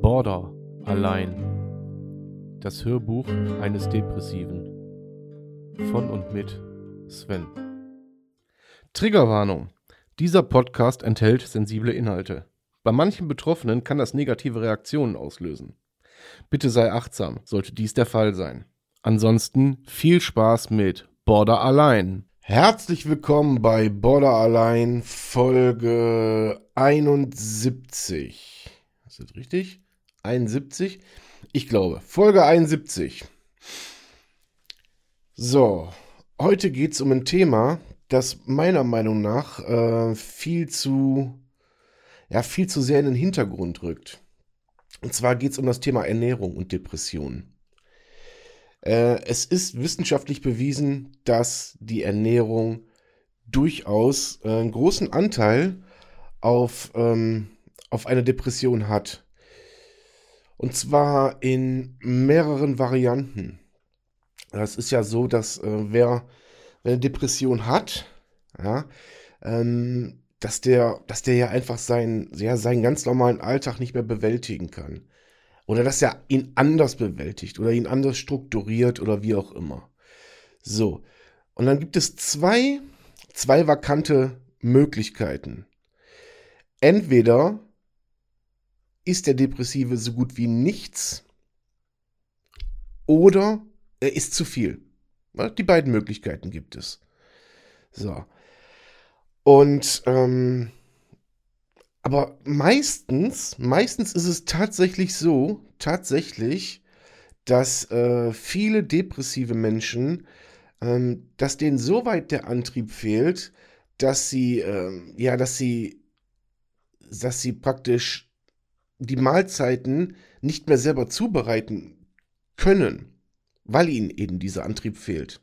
Border allein. Das Hörbuch eines Depressiven. Von und mit Sven. Triggerwarnung. Dieser Podcast enthält sensible Inhalte. Bei manchen Betroffenen kann das negative Reaktionen auslösen. Bitte sei achtsam, sollte dies der Fall sein. Ansonsten viel Spaß mit Border allein. Herzlich willkommen bei Border Allein Folge 71. Ist das richtig? 71? Ich glaube, Folge 71. So, heute geht es um ein Thema, das meiner Meinung nach äh, viel zu, ja, viel zu sehr in den Hintergrund rückt. Und zwar geht es um das Thema Ernährung und Depressionen. Äh, es ist wissenschaftlich bewiesen, dass die Ernährung durchaus äh, einen großen Anteil auf, ähm, auf eine Depression hat. Und zwar in mehreren Varianten. Es ist ja so, dass äh, wer, wer eine Depression hat, ja, ähm, dass der, dass der ja einfach seinen, ja, seinen ganz normalen Alltag nicht mehr bewältigen kann. Oder dass er ihn anders bewältigt oder ihn anders strukturiert oder wie auch immer. So. Und dann gibt es zwei, zwei vakante Möglichkeiten. Entweder ist der Depressive so gut wie nichts oder er ist zu viel. Die beiden Möglichkeiten gibt es. So. Und ähm, aber meistens, meistens ist es tatsächlich so, tatsächlich, dass äh, viele depressive Menschen, ähm, dass denen so weit der Antrieb fehlt, dass sie, äh, ja, dass sie, dass sie praktisch die Mahlzeiten nicht mehr selber zubereiten können, weil ihnen eben dieser Antrieb fehlt.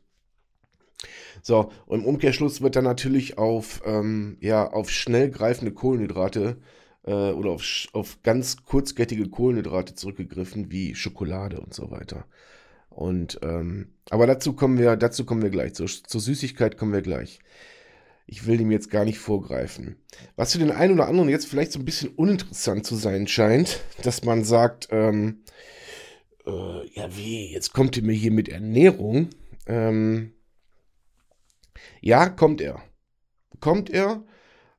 So, und im Umkehrschluss wird dann natürlich auf, ähm, ja, auf schnell greifende Kohlenhydrate äh, oder auf, auf ganz kurzkettige Kohlenhydrate zurückgegriffen, wie Schokolade und so weiter. Und, ähm, aber dazu kommen wir, dazu kommen wir gleich. Zur, zur Süßigkeit kommen wir gleich. Ich will dem jetzt gar nicht vorgreifen. Was für den einen oder anderen jetzt vielleicht so ein bisschen uninteressant zu sein scheint, dass man sagt, ähm, äh, ja wie, jetzt kommt ihr mir hier mit Ernährung. Ähm, ja, kommt er. Kommt er,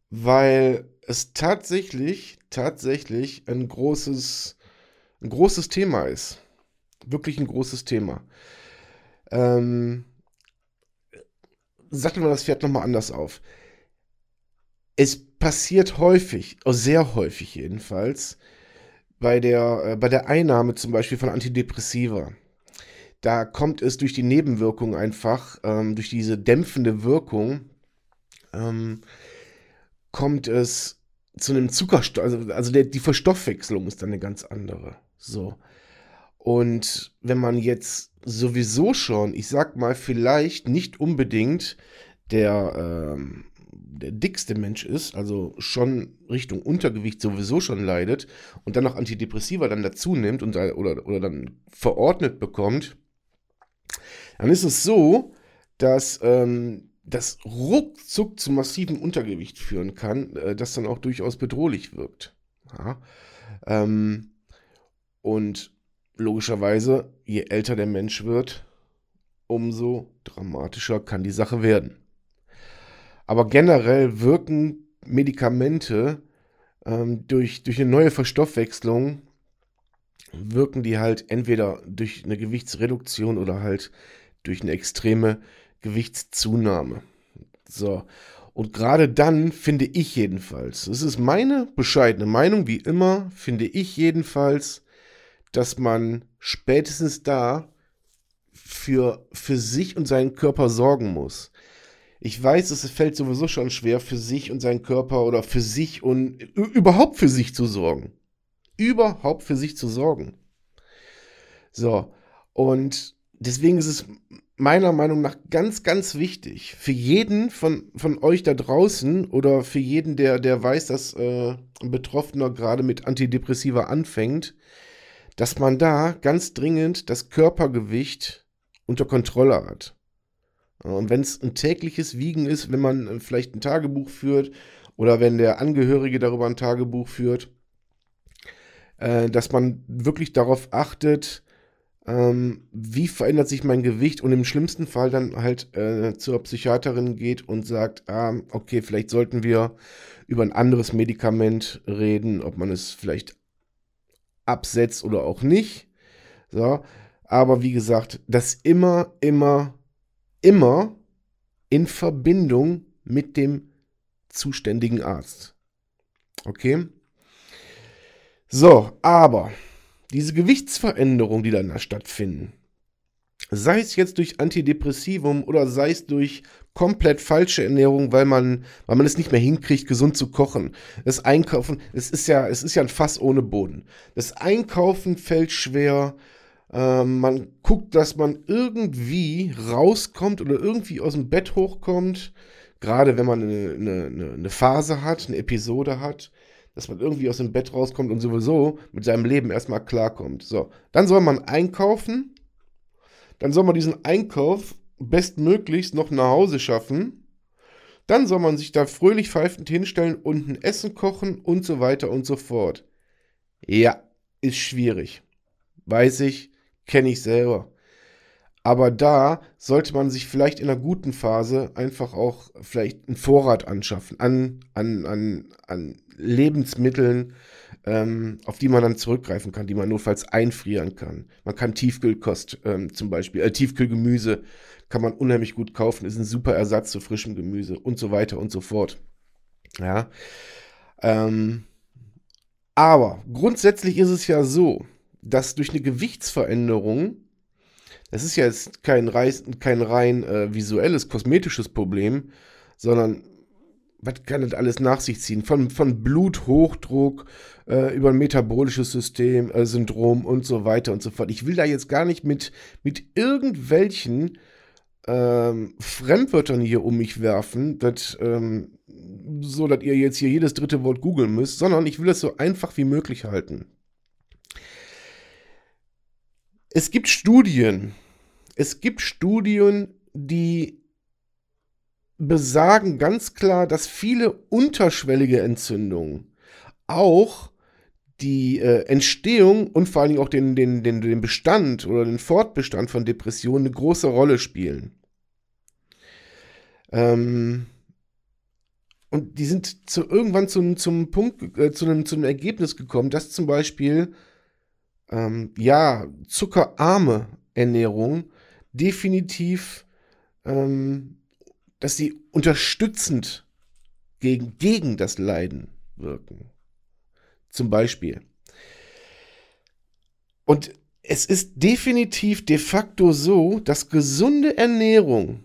weil es tatsächlich, tatsächlich ein großes, ein großes Thema ist. Wirklich ein großes Thema. Ähm, sagen wir das Pferd nochmal anders auf. Es passiert häufig, oh, sehr häufig jedenfalls, bei der, äh, bei der Einnahme zum Beispiel von Antidepressiva da kommt es durch die Nebenwirkung einfach, ähm, durch diese dämpfende Wirkung, ähm, kommt es zu einem Zuckerstoff, also, also der, die Verstoffwechslung ist dann eine ganz andere. So. Und wenn man jetzt sowieso schon, ich sag mal, vielleicht nicht unbedingt der, ähm, der dickste Mensch ist, also schon Richtung Untergewicht sowieso schon leidet und dann noch Antidepressiva dann dazu nimmt und, oder, oder dann verordnet bekommt, dann ist es so, dass ähm, das ruckzuck zu massivem Untergewicht führen kann, äh, das dann auch durchaus bedrohlich wirkt. Ja? Ähm, und logischerweise, je älter der Mensch wird, umso dramatischer kann die Sache werden. Aber generell wirken Medikamente ähm, durch, durch eine neue Verstoffwechslung wirken die halt entweder durch eine Gewichtsreduktion oder halt durch eine extreme Gewichtszunahme. So. Und gerade dann finde ich jedenfalls, das ist meine bescheidene Meinung, wie immer, finde ich jedenfalls, dass man spätestens da für, für sich und seinen Körper sorgen muss. Ich weiß, es fällt sowieso schon schwer, für sich und seinen Körper oder für sich und überhaupt für sich zu sorgen überhaupt für sich zu sorgen. So, und deswegen ist es meiner Meinung nach ganz, ganz wichtig für jeden von, von euch da draußen oder für jeden, der, der weiß, dass äh, ein Betroffener gerade mit Antidepressiva anfängt, dass man da ganz dringend das Körpergewicht unter Kontrolle hat. Und wenn es ein tägliches Wiegen ist, wenn man vielleicht ein Tagebuch führt oder wenn der Angehörige darüber ein Tagebuch führt, äh, dass man wirklich darauf achtet, ähm, wie verändert sich mein Gewicht und im schlimmsten Fall dann halt äh, zur Psychiaterin geht und sagt, ah, okay, vielleicht sollten wir über ein anderes Medikament reden, ob man es vielleicht absetzt oder auch nicht. So, aber wie gesagt, das immer, immer, immer in Verbindung mit dem zuständigen Arzt. Okay? So, aber diese Gewichtsveränderungen, die dann da stattfinden, sei es jetzt durch Antidepressivum oder sei es durch komplett falsche Ernährung, weil man, weil man es nicht mehr hinkriegt, gesund zu kochen. Das Einkaufen, es ist ja, es ist ja ein Fass ohne Boden. Das Einkaufen fällt schwer. Ähm, man guckt, dass man irgendwie rauskommt oder irgendwie aus dem Bett hochkommt. Gerade wenn man eine, eine, eine Phase hat, eine Episode hat dass man irgendwie aus dem Bett rauskommt und sowieso mit seinem Leben erstmal klarkommt. So, dann soll man einkaufen, dann soll man diesen Einkauf bestmöglichst noch nach Hause schaffen, dann soll man sich da fröhlich pfeifend hinstellen und ein Essen kochen und so weiter und so fort. Ja, ist schwierig. Weiß ich, kenne ich selber. Aber da sollte man sich vielleicht in einer guten Phase einfach auch vielleicht einen Vorrat anschaffen an, an, an, an Lebensmitteln, ähm, auf die man dann zurückgreifen kann, die man notfalls einfrieren kann. Man kann Tiefkühlkost ähm, zum Beispiel, äh, Tiefkühlgemüse kann man unheimlich gut kaufen, ist ein super Ersatz zu frischem Gemüse und so weiter und so fort. Ja. Ähm, aber grundsätzlich ist es ja so, dass durch eine Gewichtsveränderung das ist ja jetzt kein, Reis, kein rein äh, visuelles, kosmetisches Problem, sondern was kann das alles nach sich ziehen? Von, von Bluthochdruck äh, über ein metabolisches System, äh, Syndrom und so weiter und so fort. Ich will da jetzt gar nicht mit, mit irgendwelchen ähm, Fremdwörtern hier um mich werfen, dat, ähm, so dass ihr jetzt hier jedes dritte Wort googeln müsst, sondern ich will es so einfach wie möglich halten. Es gibt Studien, es gibt Studien, die besagen ganz klar, dass viele unterschwellige Entzündungen auch die äh, Entstehung und vor allen Dingen auch den, den, den, den Bestand oder den Fortbestand von Depressionen eine große Rolle spielen. Ähm, und die sind zu, irgendwann zum, zum Punkt, äh, zu, einem, zu einem Ergebnis gekommen, dass zum Beispiel ähm, ja, zuckerarme Ernährung definitiv, ähm, dass sie unterstützend gegen, gegen das Leiden wirken. Zum Beispiel. Und es ist definitiv de facto so, dass gesunde Ernährung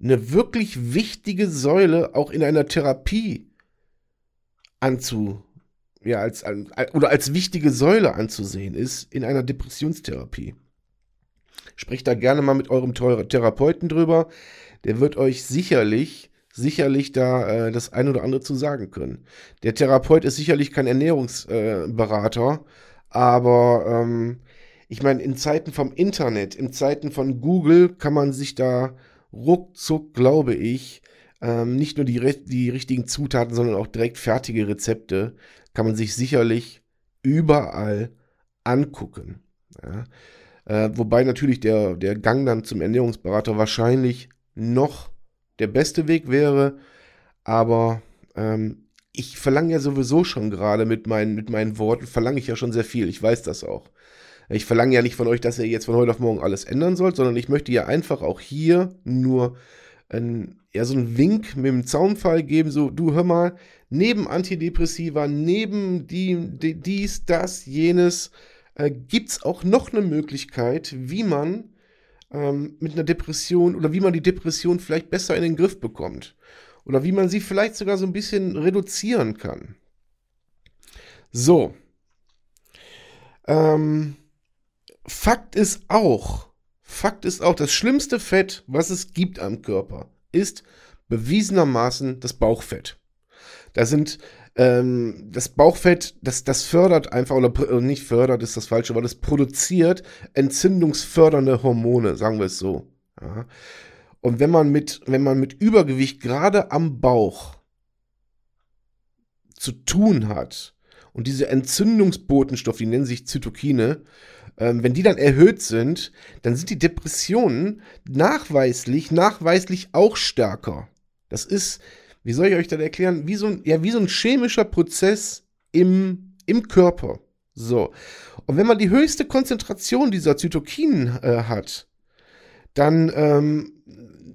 eine wirklich wichtige Säule auch in einer Therapie anzu, ja, als, oder als wichtige Säule anzusehen ist in einer Depressionstherapie. Sprecht da gerne mal mit eurem Therapeuten drüber. Der wird euch sicherlich, sicherlich da äh, das ein oder andere zu sagen können. Der Therapeut ist sicherlich kein Ernährungsberater, äh, aber ähm, ich meine, in Zeiten vom Internet, in Zeiten von Google kann man sich da ruckzuck, glaube ich, ähm, nicht nur die, die richtigen Zutaten, sondern auch direkt fertige Rezepte, kann man sich sicherlich überall angucken. Ja. Äh, wobei natürlich der, der Gang dann zum Ernährungsberater wahrscheinlich noch der beste Weg wäre. Aber ähm, ich verlange ja sowieso schon gerade mit meinen, mit meinen Worten, verlange ich ja schon sehr viel. Ich weiß das auch. Ich verlange ja nicht von euch, dass ihr jetzt von heute auf morgen alles ändern sollt, sondern ich möchte ja einfach auch hier nur ein, ja, so einen Wink mit dem Zaunfall geben, so, du hör mal, neben Antidepressiva, neben die, die dies, das, jenes, äh, gibt es auch noch eine Möglichkeit, wie man ähm, mit einer Depression oder wie man die Depression vielleicht besser in den Griff bekommt. Oder wie man sie vielleicht sogar so ein bisschen reduzieren kann. So. Ähm, Fakt ist auch, Fakt ist auch, das schlimmste Fett, was es gibt am Körper, ist bewiesenermaßen das Bauchfett. Da sind ähm, das Bauchfett, das, das fördert einfach, oder äh, nicht fördert ist das falsche, weil das produziert entzündungsfördernde Hormone, sagen wir es so. Ja. Und wenn man mit, wenn man mit Übergewicht gerade am Bauch zu tun hat und diese Entzündungsbotenstoffe, die nennen sich Zytokine, ähm, wenn die dann erhöht sind, dann sind die Depressionen nachweislich, nachweislich auch stärker. Das ist, wie soll ich euch das erklären, wie so ein, ja, wie so ein chemischer Prozess im, im Körper. So. Und wenn man die höchste Konzentration dieser Zytokinen äh, hat, dann ähm,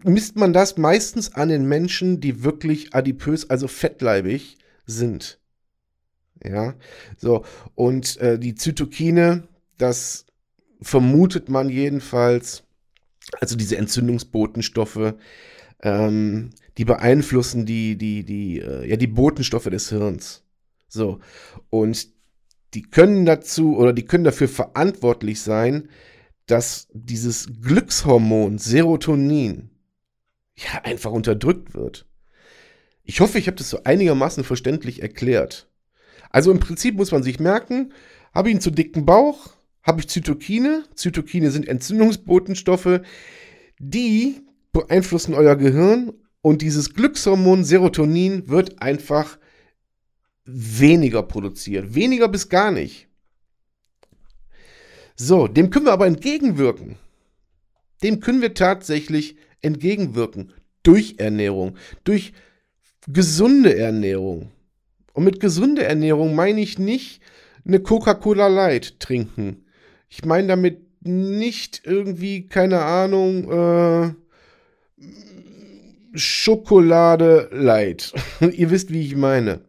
misst man das meistens an den Menschen, die wirklich adipös, also fettleibig sind. Ja, so. Und äh, die Zytokine, das vermutet man jedenfalls, also diese Entzündungsbotenstoffe, ähm, die beeinflussen die, die, die, äh, ja, die Botenstoffe des Hirns. So. Und die können dazu oder die können dafür verantwortlich sein, dass dieses Glückshormon Serotonin ja einfach unterdrückt wird. Ich hoffe, ich habe das so einigermaßen verständlich erklärt. Also im Prinzip muss man sich merken, habe ich einen zu dicken Bauch, habe ich Zytokine. Zytokine sind Entzündungsbotenstoffe, die beeinflussen euer Gehirn und dieses Glückshormon Serotonin wird einfach weniger produziert. Weniger bis gar nicht. So, dem können wir aber entgegenwirken. Dem können wir tatsächlich entgegenwirken. Durch Ernährung, durch gesunde Ernährung. Und mit gesunder Ernährung meine ich nicht eine Coca-Cola Light trinken. Ich meine damit nicht irgendwie, keine Ahnung, äh, Schokolade Light. Ihr wisst, wie ich meine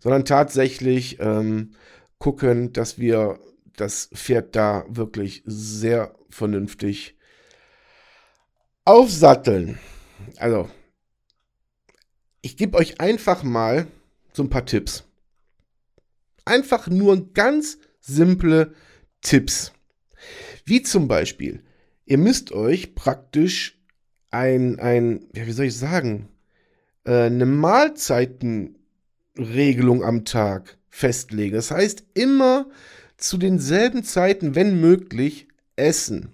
sondern tatsächlich ähm, gucken, dass wir das Pferd da wirklich sehr vernünftig aufsatteln. Also, ich gebe euch einfach mal so ein paar Tipps. Einfach nur ganz simple Tipps. Wie zum Beispiel, ihr müsst euch praktisch ein, ein ja, wie soll ich sagen, äh, eine Mahlzeiten Regelung am Tag festlege. Das heißt, immer zu denselben Zeiten, wenn möglich, essen.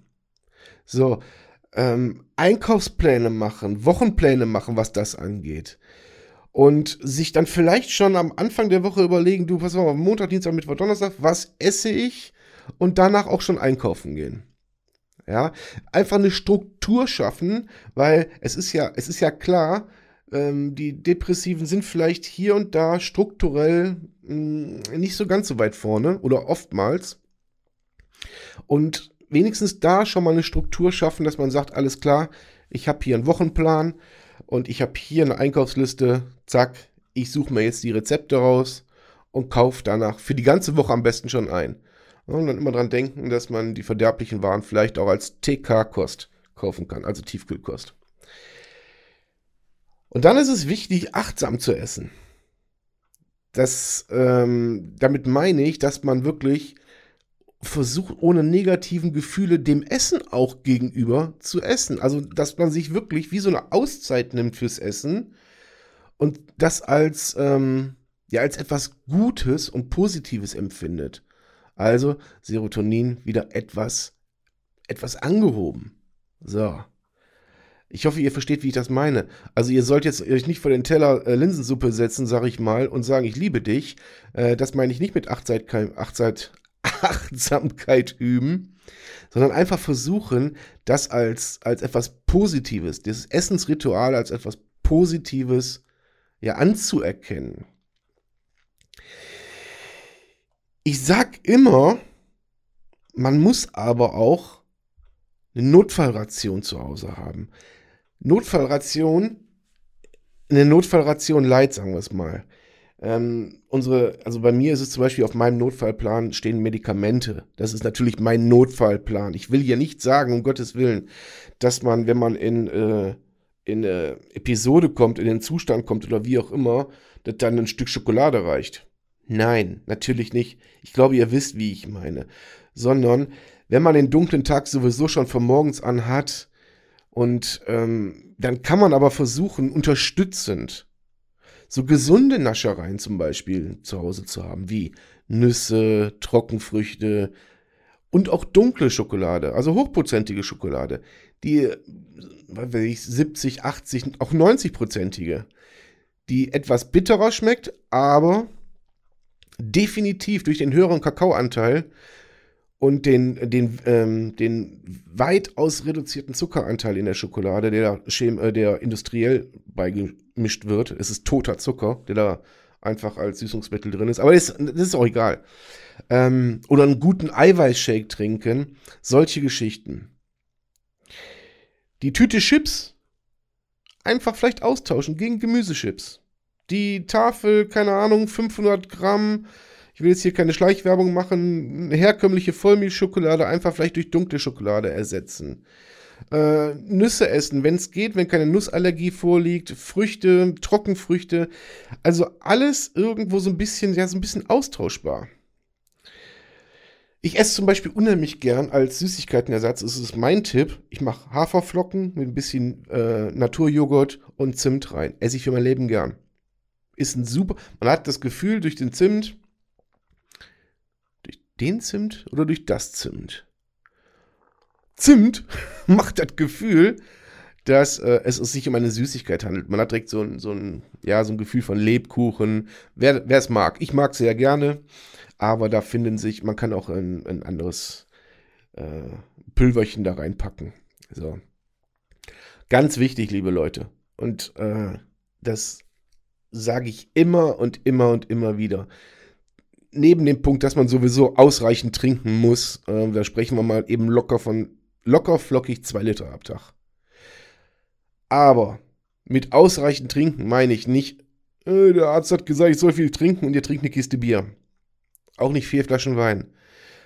So, ähm, Einkaufspläne machen, Wochenpläne machen, was das angeht. Und sich dann vielleicht schon am Anfang der Woche überlegen, du, was war Montag, Dienstag, Mittwoch, Donnerstag, was esse ich? Und danach auch schon einkaufen gehen. Ja, einfach eine Struktur schaffen, weil es ist ja, es ist ja klar, ähm, die Depressiven sind vielleicht hier und da strukturell mh, hm, nicht so ganz so weit vorne oder oftmals. Und wenigstens da schon mal eine Struktur schaffen, dass man sagt, alles klar, ich habe hier einen Wochenplan und ich habe hier eine Einkaufsliste, zack, ich suche mir jetzt die Rezepte raus und kaufe danach für die ganze Woche am besten schon ein. Und dann immer dran denken, dass man die verderblichen Waren vielleicht auch als TK-Kost kaufen kann, also Tiefkühlkost. Und dann ist es wichtig, achtsam zu essen. Das, ähm, damit meine ich, dass man wirklich versucht, ohne negativen Gefühle dem Essen auch gegenüber zu essen. Also, dass man sich wirklich wie so eine Auszeit nimmt fürs Essen und das als, ähm, ja, als etwas Gutes und Positives empfindet. Also Serotonin wieder etwas, etwas angehoben. So. Ich hoffe, ihr versteht, wie ich das meine. Also ihr sollt jetzt euch nicht vor den Teller äh, Linsensuppe setzen, sag ich mal, und sagen, ich liebe dich. Äh, das meine ich nicht mit Achtseit, Achtseit, Achtsamkeit üben, sondern einfach versuchen, das als, als etwas Positives, dieses Essensritual als etwas Positives ja anzuerkennen. Ich sag immer, man muss aber auch eine Notfallration zu Hause haben. Notfallration, eine Notfallration Light, sagen wir es mal. Ähm, unsere, also bei mir ist es zum Beispiel auf meinem Notfallplan stehen Medikamente. Das ist natürlich mein Notfallplan. Ich will hier nicht sagen, um Gottes Willen, dass man, wenn man in, äh, in eine Episode kommt, in den Zustand kommt oder wie auch immer, dass dann ein Stück Schokolade reicht. Nein, natürlich nicht. Ich glaube, ihr wisst, wie ich meine. Sondern, wenn man den dunklen Tag sowieso schon von morgens an hat, und ähm, dann kann man aber versuchen, unterstützend so gesunde Naschereien zum Beispiel zu Hause zu haben, wie Nüsse, Trockenfrüchte und auch dunkle Schokolade, also hochprozentige Schokolade, die, was weiß ich, 70, 80, auch 90-prozentige, die etwas bitterer schmeckt, aber definitiv durch den höheren Kakaoanteil und den, den, ähm, den weitaus reduzierten Zuckeranteil in der Schokolade, der, äh, der industriell beigemischt wird. Es ist toter Zucker, der da einfach als Süßungsmittel drin ist. Aber das, das ist auch egal. Ähm, oder einen guten Eiweißshake trinken. Solche Geschichten. Die Tüte Chips einfach vielleicht austauschen gegen Gemüsechips. Die Tafel, keine Ahnung, 500 Gramm. Ich will jetzt hier keine Schleichwerbung machen. Herkömmliche Vollmilchschokolade einfach vielleicht durch dunkle Schokolade ersetzen. Äh, Nüsse essen, wenn es geht, wenn keine Nussallergie vorliegt, Früchte, Trockenfrüchte, also alles irgendwo so ein bisschen, ja, so ein bisschen austauschbar. Ich esse zum Beispiel unheimlich gern als Süßigkeitenersatz, das ist mein Tipp. Ich mache Haferflocken mit ein bisschen äh, Naturjoghurt und Zimt rein. Esse ich für mein Leben gern. Ist ein super, man hat das Gefühl durch den Zimt, durch den Zimt oder durch das Zimt? Zimt macht das Gefühl, dass äh, es sich um eine Süßigkeit handelt. Man hat direkt so ein, so ein, ja, so ein Gefühl von Lebkuchen. Wer es mag. Ich mag es sehr gerne, aber da finden sich, man kann auch ein, ein anderes äh, Pülverchen da reinpacken. So. Ganz wichtig, liebe Leute. Und äh, das sage ich immer und immer und immer wieder neben dem Punkt, dass man sowieso ausreichend trinken muss, äh, da sprechen wir mal eben locker von locker flockig zwei Liter am Tag. Aber mit ausreichend trinken meine ich nicht, äh, der Arzt hat gesagt, ich soll viel trinken und ihr trinkt eine Kiste Bier. Auch nicht vier Flaschen Wein.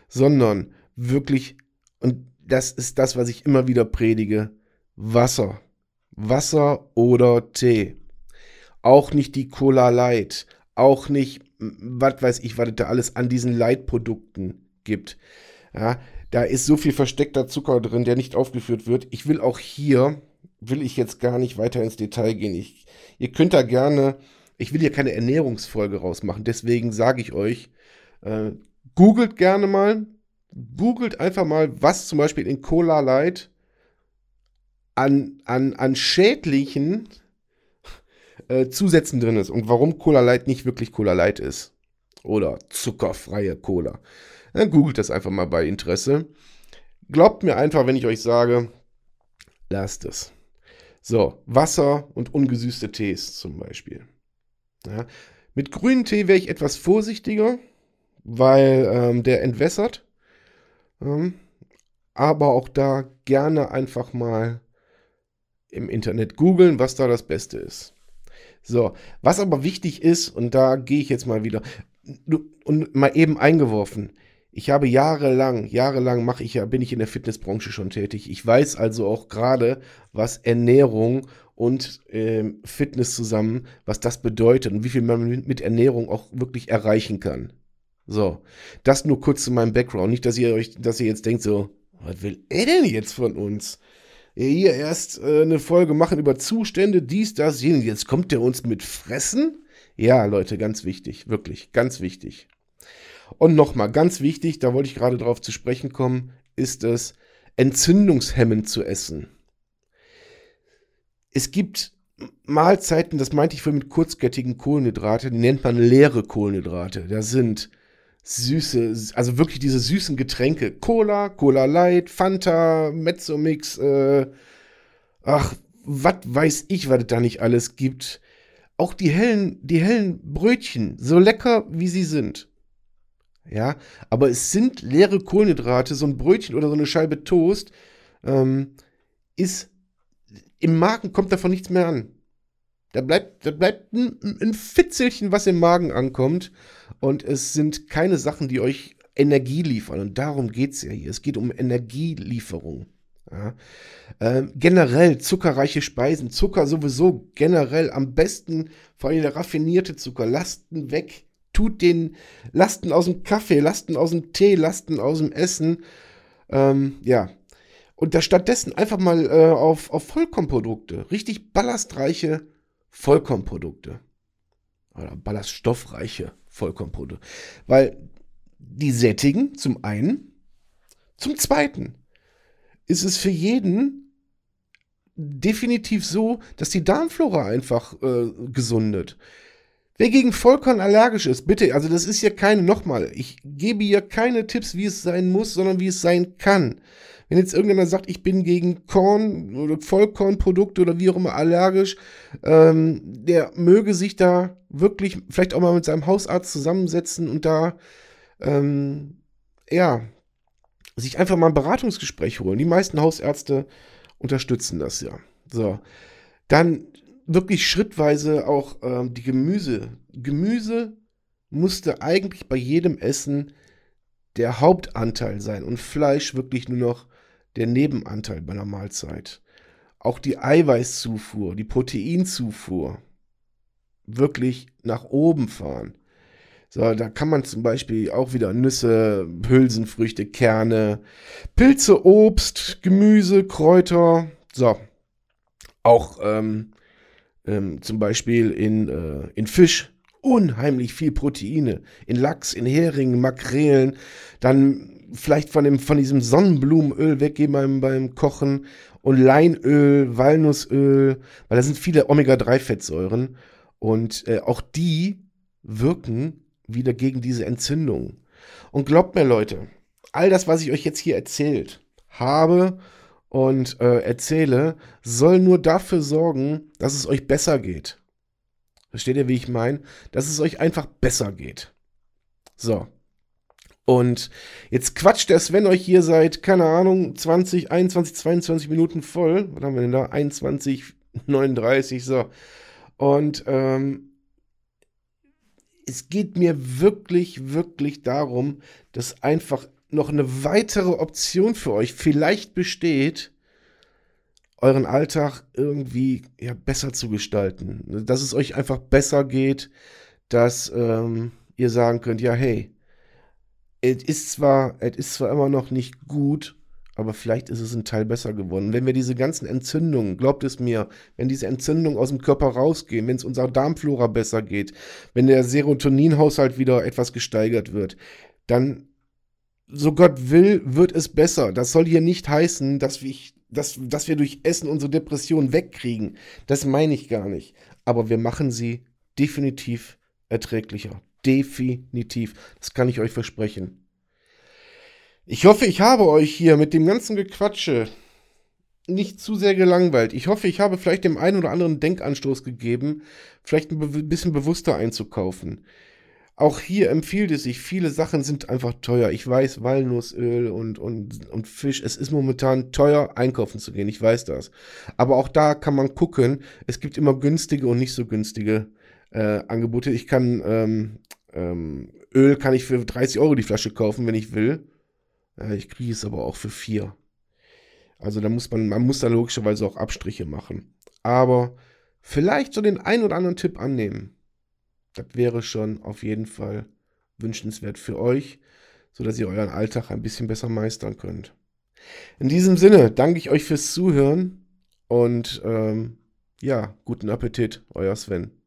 Sondern wirklich, und das ist das, was ich immer wieder predige, Wasser. Wasser oder Tee. Auch nicht die Cola Light. Auch nicht, was weiß ich, was da alles an diesen Light-Produkten gibt. Ja, da ist so viel versteckter Zucker drin, der nicht aufgeführt wird. Ich will auch hier, will ich jetzt gar nicht weiter ins Detail gehen. Ich, ihr könnt da gerne, ich will hier keine Ernährungsfolge rausmachen, deswegen sage ich euch, äh, googelt gerne mal, googelt einfach mal, was zum Beispiel in Cola Light an, an, an schädlichen äh, Zusätzen drin ist und warum Cola Light nicht wirklich Cola Light ist. Oder zuckerfreie Cola. Dann googelt das einfach mal bei Interesse. Glaubt mir einfach, wenn ich euch sage, lasst es. So, Wasser und ungesüßte Tees zum Beispiel. Ja. Mit grünen Tee wäre ich etwas vorsichtiger, weil ähm, der entwässert. Ähm, aber auch da gerne einfach mal im Internet googeln, was da das Beste ist. So, was aber wichtig ist, und da gehe ich jetzt mal wieder, und mal eben eingeworfen, ich habe jahrelang, jahrelang mache ich ja, bin ich in der Fitnessbranche schon tätig. Ich weiß also auch gerade, was Ernährung und äh, Fitness zusammen, was das bedeutet und wie viel man mit Ernährung auch wirklich erreichen kann. So, das nur kurz zu meinem Background. Nicht, dass ihr euch, dass ihr jetzt denkt so, was will er denn jetzt von uns? Hier erst äh, eine Folge machen über Zustände, dies, das, jenes. Jetzt kommt der uns mit Fressen? Ja, Leute, ganz wichtig, wirklich, ganz wichtig. Und nochmal, ganz wichtig, da wollte ich gerade drauf zu sprechen kommen, ist es, entzündungshemmend zu essen. Es gibt Mahlzeiten, das meinte ich vorhin mit kurzkettigen Kohlenhydrate, die nennt man leere Kohlenhydrate. Da sind süße, also wirklich diese süßen Getränke. Cola, Cola Light, Fanta, Mezzomix, äh, ach, was weiß ich, was es da nicht alles gibt. Auch die hellen, die hellen Brötchen, so lecker wie sie sind. Ja, aber es sind leere Kohlenhydrate, so ein Brötchen oder so eine Scheibe Toast, ähm, ist im Magen kommt davon nichts mehr an. Da bleibt, da bleibt ein, ein Fitzelchen, was im Magen ankommt. Und es sind keine Sachen, die euch Energie liefern. Und darum geht es ja hier. Es geht um Energielieferung. Ja. Ähm, generell zuckerreiche Speisen, Zucker sowieso generell am besten, vor allem der raffinierte Zucker, Lasten weg tut den Lasten aus dem Kaffee, Lasten aus dem Tee, Lasten aus dem Essen. Ähm, ja. Und da stattdessen einfach mal äh, auf, auf Vollkornprodukte, richtig ballastreiche Vollkornprodukte. Oder ballaststoffreiche Vollkornprodukte. Weil die sättigen, zum einen. Zum zweiten ist es für jeden definitiv so, dass die Darmflora einfach äh, gesundet Wer gegen Vollkorn allergisch ist, bitte, also das ist ja keine, nochmal, ich gebe hier keine Tipps, wie es sein muss, sondern wie es sein kann. Wenn jetzt irgendeiner sagt, ich bin gegen Korn oder Vollkornprodukte oder wie auch immer allergisch, ähm, der möge sich da wirklich vielleicht auch mal mit seinem Hausarzt zusammensetzen und da, ähm, ja, sich einfach mal ein Beratungsgespräch holen. Die meisten Hausärzte unterstützen das ja. So. Dann wirklich schrittweise auch ähm, die Gemüse. Gemüse musste eigentlich bei jedem Essen der Hauptanteil sein und Fleisch wirklich nur noch der Nebenanteil bei einer Mahlzeit. Auch die Eiweißzufuhr, die Proteinzufuhr wirklich nach oben fahren. So, da kann man zum Beispiel auch wieder Nüsse, Hülsenfrüchte, Kerne, Pilze, Obst, Gemüse, Kräuter. So, auch ähm, ähm, zum Beispiel in, äh, in Fisch unheimlich viel Proteine. In Lachs, in Heringen, Makrelen. Dann vielleicht von, dem, von diesem Sonnenblumenöl weggehen beim, beim Kochen. Und Leinöl, Walnussöl, weil da sind viele Omega-3-Fettsäuren. Und äh, auch die wirken wieder gegen diese Entzündung. Und glaubt mir, Leute, all das, was ich euch jetzt hier erzählt habe und äh, erzähle, soll nur dafür sorgen, dass es euch besser geht. Versteht ihr, wie ich meine? Dass es euch einfach besser geht. So. Und jetzt quatscht der Sven euch hier seit, keine Ahnung, 20, 21, 22 Minuten voll. Was haben wir denn da? 21, 39, so. Und ähm, es geht mir wirklich, wirklich darum, dass einfach noch eine weitere Option für euch vielleicht besteht, euren Alltag irgendwie ja, besser zu gestalten. Dass es euch einfach besser geht, dass ähm, ihr sagen könnt, ja, hey, es ist zwar, es ist zwar immer noch nicht gut, aber vielleicht ist es ein Teil besser geworden. Wenn wir diese ganzen Entzündungen, glaubt es mir, wenn diese Entzündungen aus dem Körper rausgehen, wenn es unserer Darmflora besser geht, wenn der Serotoninhaushalt wieder etwas gesteigert wird, dann so Gott will, wird es besser. Das soll hier nicht heißen, dass wir, dass, dass wir durch Essen unsere Depression wegkriegen. Das meine ich gar nicht. Aber wir machen sie definitiv erträglicher. Definitiv. Das kann ich euch versprechen. Ich hoffe, ich habe euch hier mit dem ganzen Gequatsche nicht zu sehr gelangweilt. Ich hoffe, ich habe vielleicht dem einen oder anderen Denkanstoß gegeben, vielleicht ein bisschen bewusster einzukaufen. Auch hier empfiehlt es sich, viele Sachen sind einfach teuer. Ich weiß, Walnussöl und, und, und Fisch, es ist momentan teuer, einkaufen zu gehen, ich weiß das. Aber auch da kann man gucken, es gibt immer günstige und nicht so günstige äh, Angebote. Ich kann, ähm, ähm, Öl kann ich für 30 Euro die Flasche kaufen, wenn ich will. Äh, ich kriege es aber auch für 4. Also da muss man, man muss da logischerweise auch Abstriche machen. Aber vielleicht so den ein oder anderen Tipp annehmen. Das wäre schon auf jeden Fall wünschenswert für euch, sodass ihr euren Alltag ein bisschen besser meistern könnt. In diesem Sinne danke ich euch fürs Zuhören und ähm, ja, guten Appetit, euer Sven.